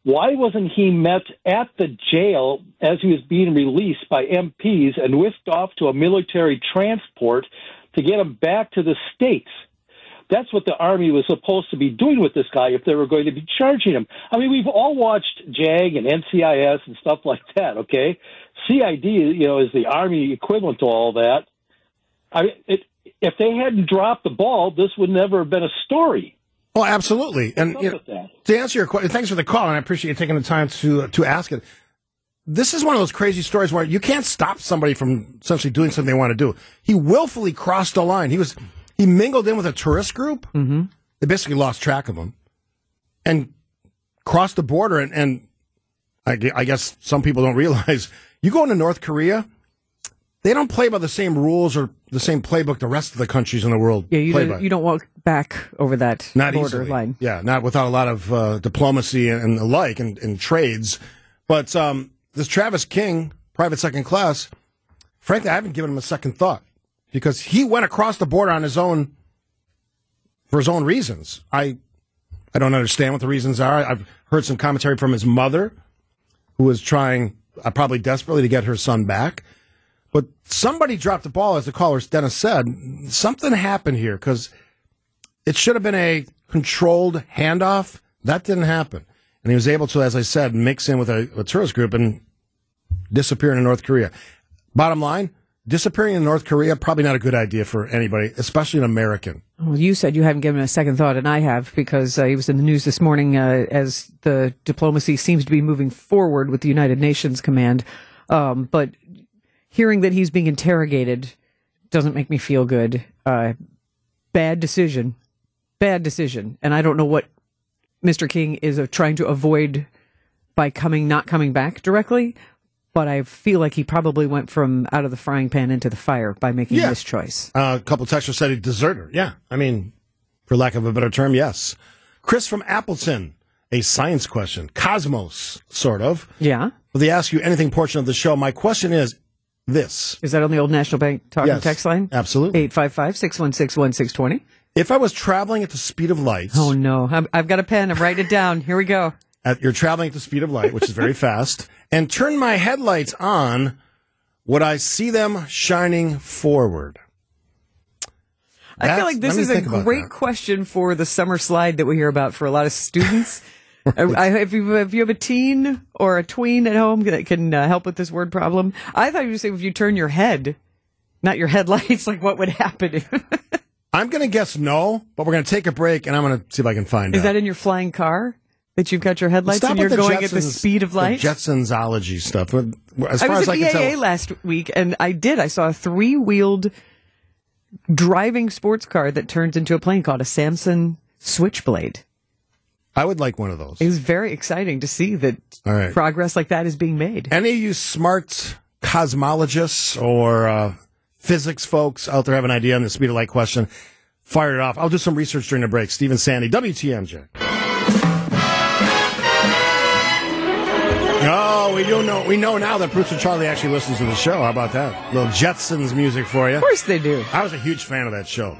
why wasn't he met at the jail as he was being released by MPs and whisked off to a military transport to get him back to the States? That's what the Army was supposed to be doing with this guy if they were going to be charging him. I mean, we've all watched JAG and NCIS and stuff like that, okay? CID, you know, is the Army equivalent to all that. I it, if they hadn't dropped the ball, this would never have been a story. Oh, absolutely. And you know, to answer your question, thanks for the call, and I appreciate you taking the time to to ask it. This is one of those crazy stories where you can't stop somebody from essentially doing something they want to do. He willfully crossed the line. He was he mingled in with a tourist group. Mm-hmm. They basically lost track of him and crossed the border. And, and I, I guess some people don't realize you go into North Korea, they don't play by the same rules or the same playbook the rest of the countries in the world yeah, you don't, you don't walk back over that not border easily. line. Yeah, not without a lot of uh, diplomacy and, and the like and, and trades. But um, this Travis King, private second class, frankly, I haven't given him a second thought because he went across the border on his own for his own reasons. I I don't understand what the reasons are. I've heard some commentary from his mother, who was trying uh, probably desperately to get her son back. But somebody dropped the ball, as the caller Dennis said. Something happened here because it should have been a controlled handoff. That didn't happen. And he was able to, as I said, mix in with a, a tourist group and disappear into North Korea. Bottom line, disappearing in North Korea, probably not a good idea for anybody, especially an American. Well, you said you haven't given a second thought, and I have because uh, he was in the news this morning uh, as the diplomacy seems to be moving forward with the United Nations command. Um, but hearing that he's being interrogated doesn't make me feel good. Uh, bad decision, bad decision, and I don't know what Mr. King is uh, trying to avoid by coming, not coming back directly. But I feel like he probably went from out of the frying pan into the fire by making Yeah. this choice. Uh, a couple texters said he deserter. Yeah. I mean, for lack of a better term, yes. Chris from Appleton, a science question. Cosmos, sort of. Yeah. Will they ask you anything portion of the show? My question is this. Is that on the old National Bank talking Yes, text line? absolutely. 855 616 1620. If I was traveling at the speed of light, Oh, no. I'm, I've got a pen. I'm writing it down. Here we go. at, you're traveling at the speed of light, which is very fast, and turn my headlights on, would I see them shining forward? I feel like this is a great question for the summer slide that we hear about for a lot of students. I, I- if, you, if you have a teen or a tween at home that can uh, help with this word problem, I thought you would say if you turn your head, not your headlights, like what would happen? I'm going to guess no, but we're going to take a break, and I'm going to see if I can find out. that in your flying car that you've got your headlights Stop and you're the going at the Jetsons- speed of light? The Jetsonsology stuff. As I far was as at I can BAA tell, last week, and I did. I saw a three-wheeled driving sports car that turns into a plane called a Samson Switchblade. I would like one of those. It was very exciting to see that right. progress like that is being made. Any of you smart cosmologists or uh, physics folks out there have an idea on the speed of light question? Fire it off. I'll do some research during the break. Stephen Sandy, WTMJ. Oh, we do know. We know now that Bruce and Charlie actually listens to the show. How about that? little Jetsons music for you. Of course they do. I was a huge fan of that show.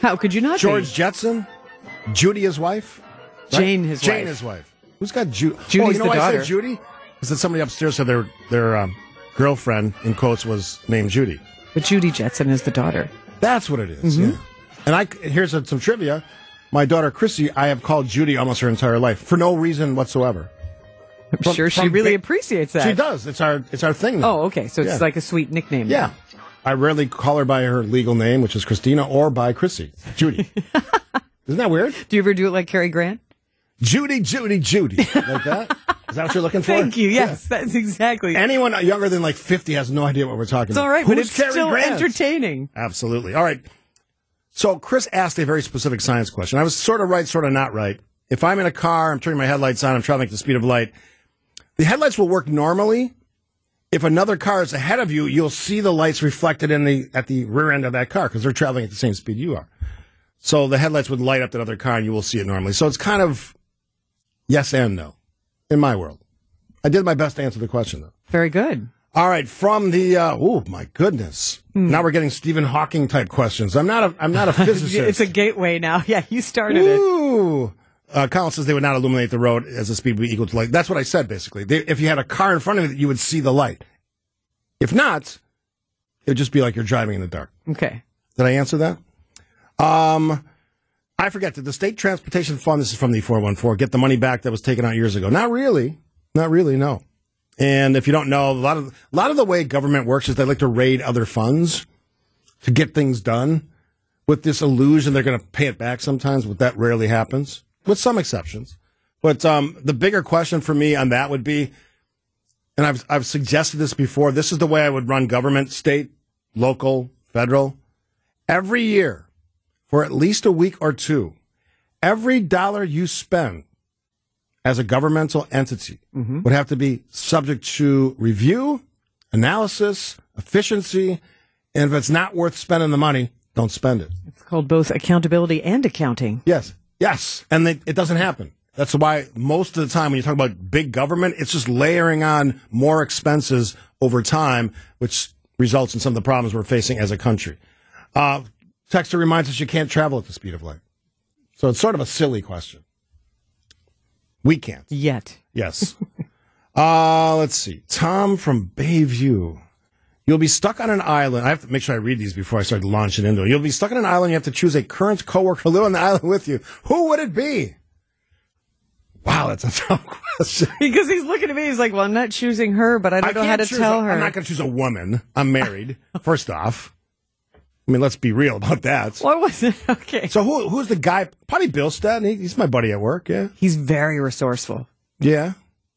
How could you not? be? George Jetson, Judy, his wife. Right? Jane, his Jane, wife. his wife. Who's got Judy? Judy's oh, you know the why I said Judy? Is that somebody upstairs said their their um, girlfriend in quotes was named Judy. But Judy Jetson is the daughter. That's what it is, Mm-hmm. Yeah. And I here's some trivia. My daughter Chrissy, I have called Judy almost her entire life for no reason whatsoever. I'm From- sure she from really appreciates that. She does. It's our it's our thing. now. Oh, okay. So it's Yeah. like a sweet nickname. Yeah. I rarely call her by her legal name, which is Christina, or by Chrissy. Judy. Isn't that weird? Do you ever do it like Cary Grant? Judy, Judy, Judy. Like that? Is that what you're looking for? Thank you. Yes, that's exactly. Anyone younger than like 50 has no idea what we're talking it's about. all right, but Who's it's Cary still Grant? entertaining. Absolutely. All right. So Chris asked a very specific science question. I was sort of right, sort of not right. If I'm in a car, I'm turning my headlights on, I'm traveling at the speed of light. The headlights will work normally. If another car is ahead of you, you'll see the lights reflected in the at the rear end of that car because they're traveling at the same speed you are. So the headlights would light up that other car, and you will see it normally. So it's kind of yes and no in my world. I did my best to answer the question though. Very good. All right, from the uh, oh my goodness, now we're getting Stephen Hawking type questions. I'm not a I'm not a physicist. It's a gateway now. Yeah, you started it. Ooh. Uh, Colin says they would not illuminate the road as the speed would be equal to light. That's what I said basically. They, if you had a car in front of you, you would see the light. If not, it would just be like you're driving in the dark. Okay. Did I answer that? Um, I forget. Did the state transportation fund? This is from the four one four. Get the money back that was taken out years ago? Not really. Not really. No. And if you don't know, a lot of a lot of the way government works is they like to raid other funds to get things done with this illusion they're going to pay it back sometimes, but that rarely happens, with some exceptions. But um, the bigger question for me on that would be, and I've I've suggested this before. This is the way I would run government, state, local, federal. Every year, for at least a week or two, every dollar you spend as a governmental entity would have to be subject to review, analysis, efficiency, and if it's not worth spending the money, don't spend it. It's called both accountability and accounting. Yes, yes, and they, it doesn't happen. That's why most of the time when you talk about big government, it's just layering on more expenses over time, which results in some of the problems we're facing as a country. Uh, Texter reminds us you can't travel at the speed of light, so it's sort of a silly question. We can't. Yet. Yes. uh, let's see. Tom from Bayview. You'll be stuck on an island. I have to make sure I read these before I start launching into it. You'll be stuck on an island. You have to choose a current coworker to live on the island with you. Who would it be? Wow, that's a tough question. Because he's looking at me, he's like, well, I'm not choosing her, but I don't know how to tell a- her. I'm not going to choose a woman. I'm married, first off. I mean, let's be real about that. What was it? Okay. So who, who's the guy? Probably Bill Stetton. He, he's my buddy at work. Yeah. He's very resourceful. Yeah.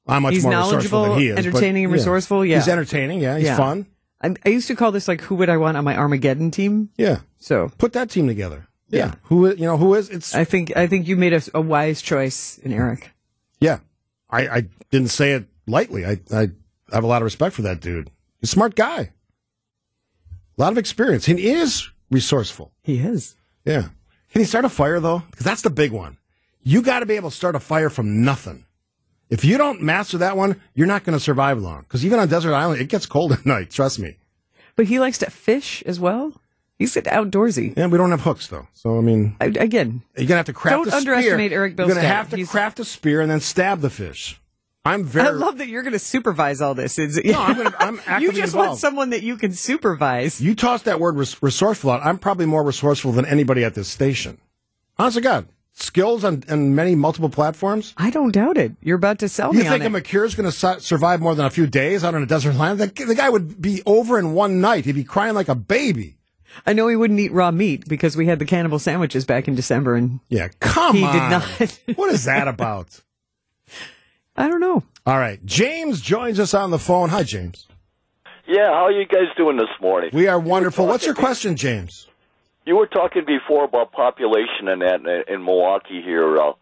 I'm much He's more resourceful than he is. but entertaining, and resourceful, yeah. He's entertaining. Yeah. He's Yeah. fun. I, I used to call this like, who would I want on my Armageddon team? Yeah. So Put that team together. Yeah. Yeah. Who you know, who is, it's, I think I think you made a, a wise choice in Eric. yeah. I, I didn't say it lightly. I, I have a lot of respect for that dude. He's a smart guy. A lot of experience. He is resourceful. He is. Yeah. Can he start a fire though? Because that's the big one. You got to be able to start a fire from nothing. If you don't master that one, you're not going to survive long. Because even on desert island, it gets cold at night. Trust me. But he likes to fish as well. He's outdoorsy. Yeah, we don't have hooks though. So I mean, I, again, you're gonna have to craft. Don't a spear. underestimate Eric You're gonna Bilstead. have to He's- craft a spear and then stab the fish. I'm very. I love that you're going to supervise all this. It's, No, I'm gonna- I'm you actively just want someone that you can supervise. You toss that word res- resourceful out. I'm probably more resourceful than anybody at this station. Honest to God, skills on, on many multiple platforms. I don't doubt it. You're about to sell You me You think a it. is going to su- survive more than a few days out on a desert island? The, the guy would be over in one night. He'd be crying like a baby. I know he wouldn't eat raw meat because we had the cannibal sandwiches back in December, and Yeah, come He on. did not. what is that about? I don't know. All right, James joins us on the phone. Hi, James. Yeah, how are you guys doing this morning? We are wonderful. What's your question, James? You were talking before about population and that in, in Milwaukee here. Uh,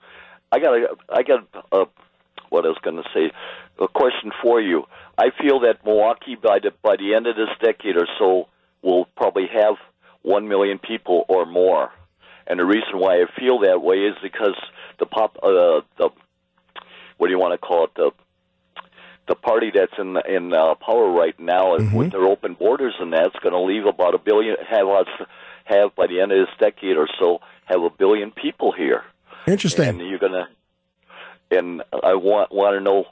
I got a, I got a, what I was going to say, a question for you. I feel that Milwaukee by the by the end of this decade or so will probably have one million people or more. And the reason why I feel that way is because the pop, uh, the what do you want to call it, the the party that's in in uh, power right now Mm-hmm. with their open borders and that's going to leave about a billion have us have by the end of this decade or so have a billion people here Interesting. and you're going to and I want want to know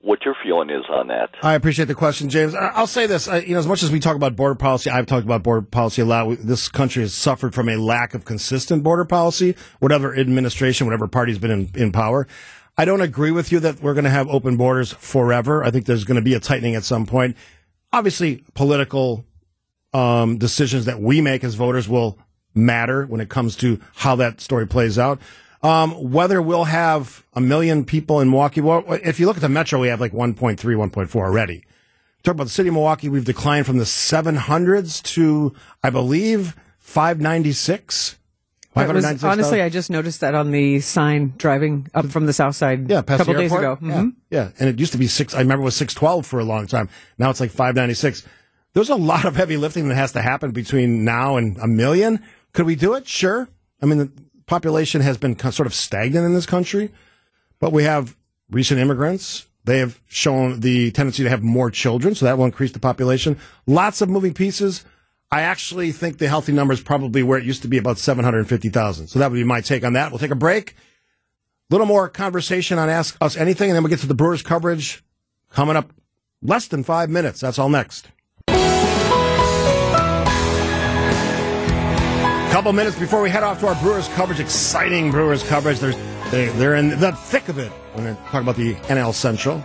what your feeling is on that. I appreciate the question, James. I'll say this: I, you know, as much as we talk about border policy, I've talked about border policy a lot. This country has suffered from a lack of consistent border policy. Whatever administration, whatever party's been in, in power, I don't agree with you that we're going to have open borders forever. I think there's going to be a tightening at some point. Obviously, political um, decisions that we make as voters will matter when it comes to how that story plays out. Um, whether we'll have a million people in Milwaukee. Well, if you look at the metro, we have like 1.3, 1.4 already. Talk about the city of Milwaukee, we've declined from the 700s to, I believe, 596. Was, 596,000. honestly, I just noticed that on the sign driving up from the south side Yeah, a couple days ago. Yeah, Mhm. yeah, and it used to be six. I remember it was six twelve for a long time. Now it's like five ninety six. There's a lot of heavy lifting that has to happen between now and a million. Could we do it? Sure. I mean, the population has been sort of stagnant in this country, but we have recent immigrants. They have shown the tendency to have more children, so that will increase the population. Lots of moving pieces. I actually think the healthy number is probably where it used to be about 750,000. So that would be my take on that. We'll take a break A little more conversation on Ask Us Anything, and then we'll get to the Brewers coverage coming up less than five minutes. That's all next. Couple minutes before we head off to our Brewers coverage, exciting Brewers coverage. There's, they, they're in the thick of it when they talk about the NL Central.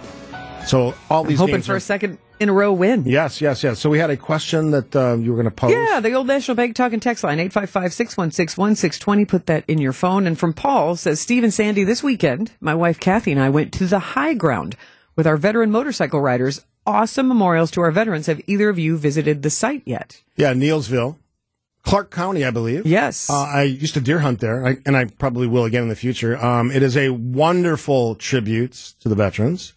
So all these Hoping games for are- a second in a row win. Yes, yes, yes. So we had a question that uh, you were going to pose. Yeah, the old National Bank talking text line, 855-616-1620. Put that in your phone. And from Paul, says, Steve and Sandy, this weekend, my wife Kathy and I went to the high ground with our veteran motorcycle riders. Awesome memorials to our veterans. Have either of you visited the site yet? Yeah, Neillsville, Clark County, I believe. Yes. Uh, I used to deer hunt there, I, and I probably will again in the future. Um, it is a wonderful tribute to the veterans.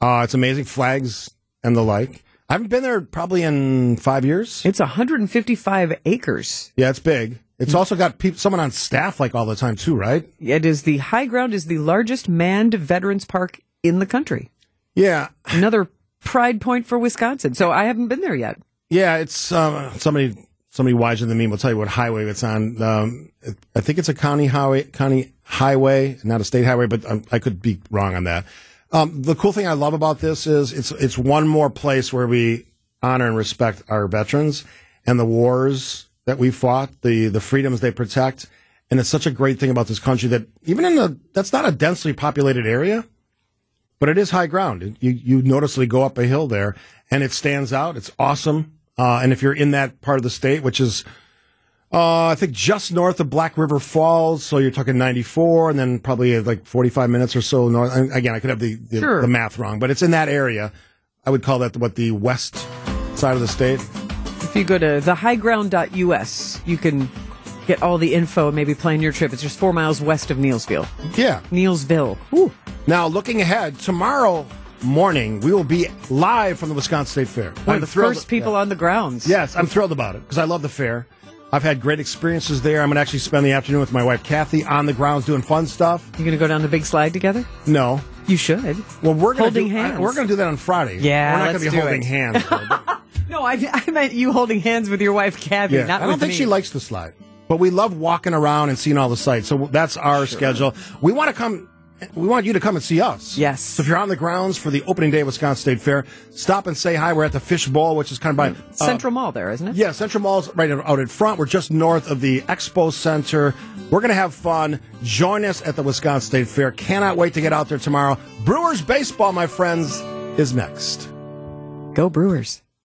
Uh, it's amazing flags and the like. I haven't been there probably in five years. It's 155 acres. Yeah, it's big. It's also got peop someone on staff like all the time too, right? It is the high ground is the largest manned veterans park in the country. Yeah, Another pride point for Wisconsin. So I haven't been there yet. yeah. It's um, somebody somebody wiser than me will tell you what highway it's on. Um, I think it's a county highway, county highway, not a state highway, but um, I could be wrong on that. Um, the cool thing I love about this is it's it's one more place where we honor and respect our veterans and the wars that we fought, the the freedoms they protect, and it's such a great thing about this country that even in the that's not a densely populated area, but it is high ground. You you noticeably go up a hill there, and it stands out. It's awesome. Uh, and if you're in that part of the state, which is uh, I think just north of Black River Falls, so you're talking 94, and then probably like 45 minutes or so north. and Again, I could have the the, Sure. the math wrong, but it's in that area. I would call that what the west side of the state. If you go to thehighground.us, you can get all the info, and maybe plan your trip. It's just four miles west of Neillsville. Yeah. Neillsville. Now, looking ahead, tomorrow morning we will be live from the Wisconsin State Fair. One I'm of the thrilled- first people on the grounds. Yes, I'm thrilled about it because I love the fair. I've had great experiences there. I'm going to actually spend the afternoon with my wife Kathy on the grounds doing fun stuff. You're going to go down the big slide together? No, You should. well we're going Holding do, hands. We're going to do that on Friday. Yeah, we're not going to be holding it. hands. No, I, I meant you holding hands with your wife, Kathy, yeah, not I don't with think me. she likes the slide, but we love walking around and seeing all the sights. So that's our schedule. We want to come. We want you to come and see us. Yes. So if you're on the grounds for the opening day of Wisconsin State Fair, stop and say hi. We're at the Fish Bowl, which is kind of by uh, Central Mall there, isn't it? Yeah, Central Mall's right out in front. We're just north of the Expo Center. We're going to have fun. Join us at the Wisconsin State Fair. Cannot wait to get out there tomorrow. Brewers baseball, my friends, is next. Go Brewers.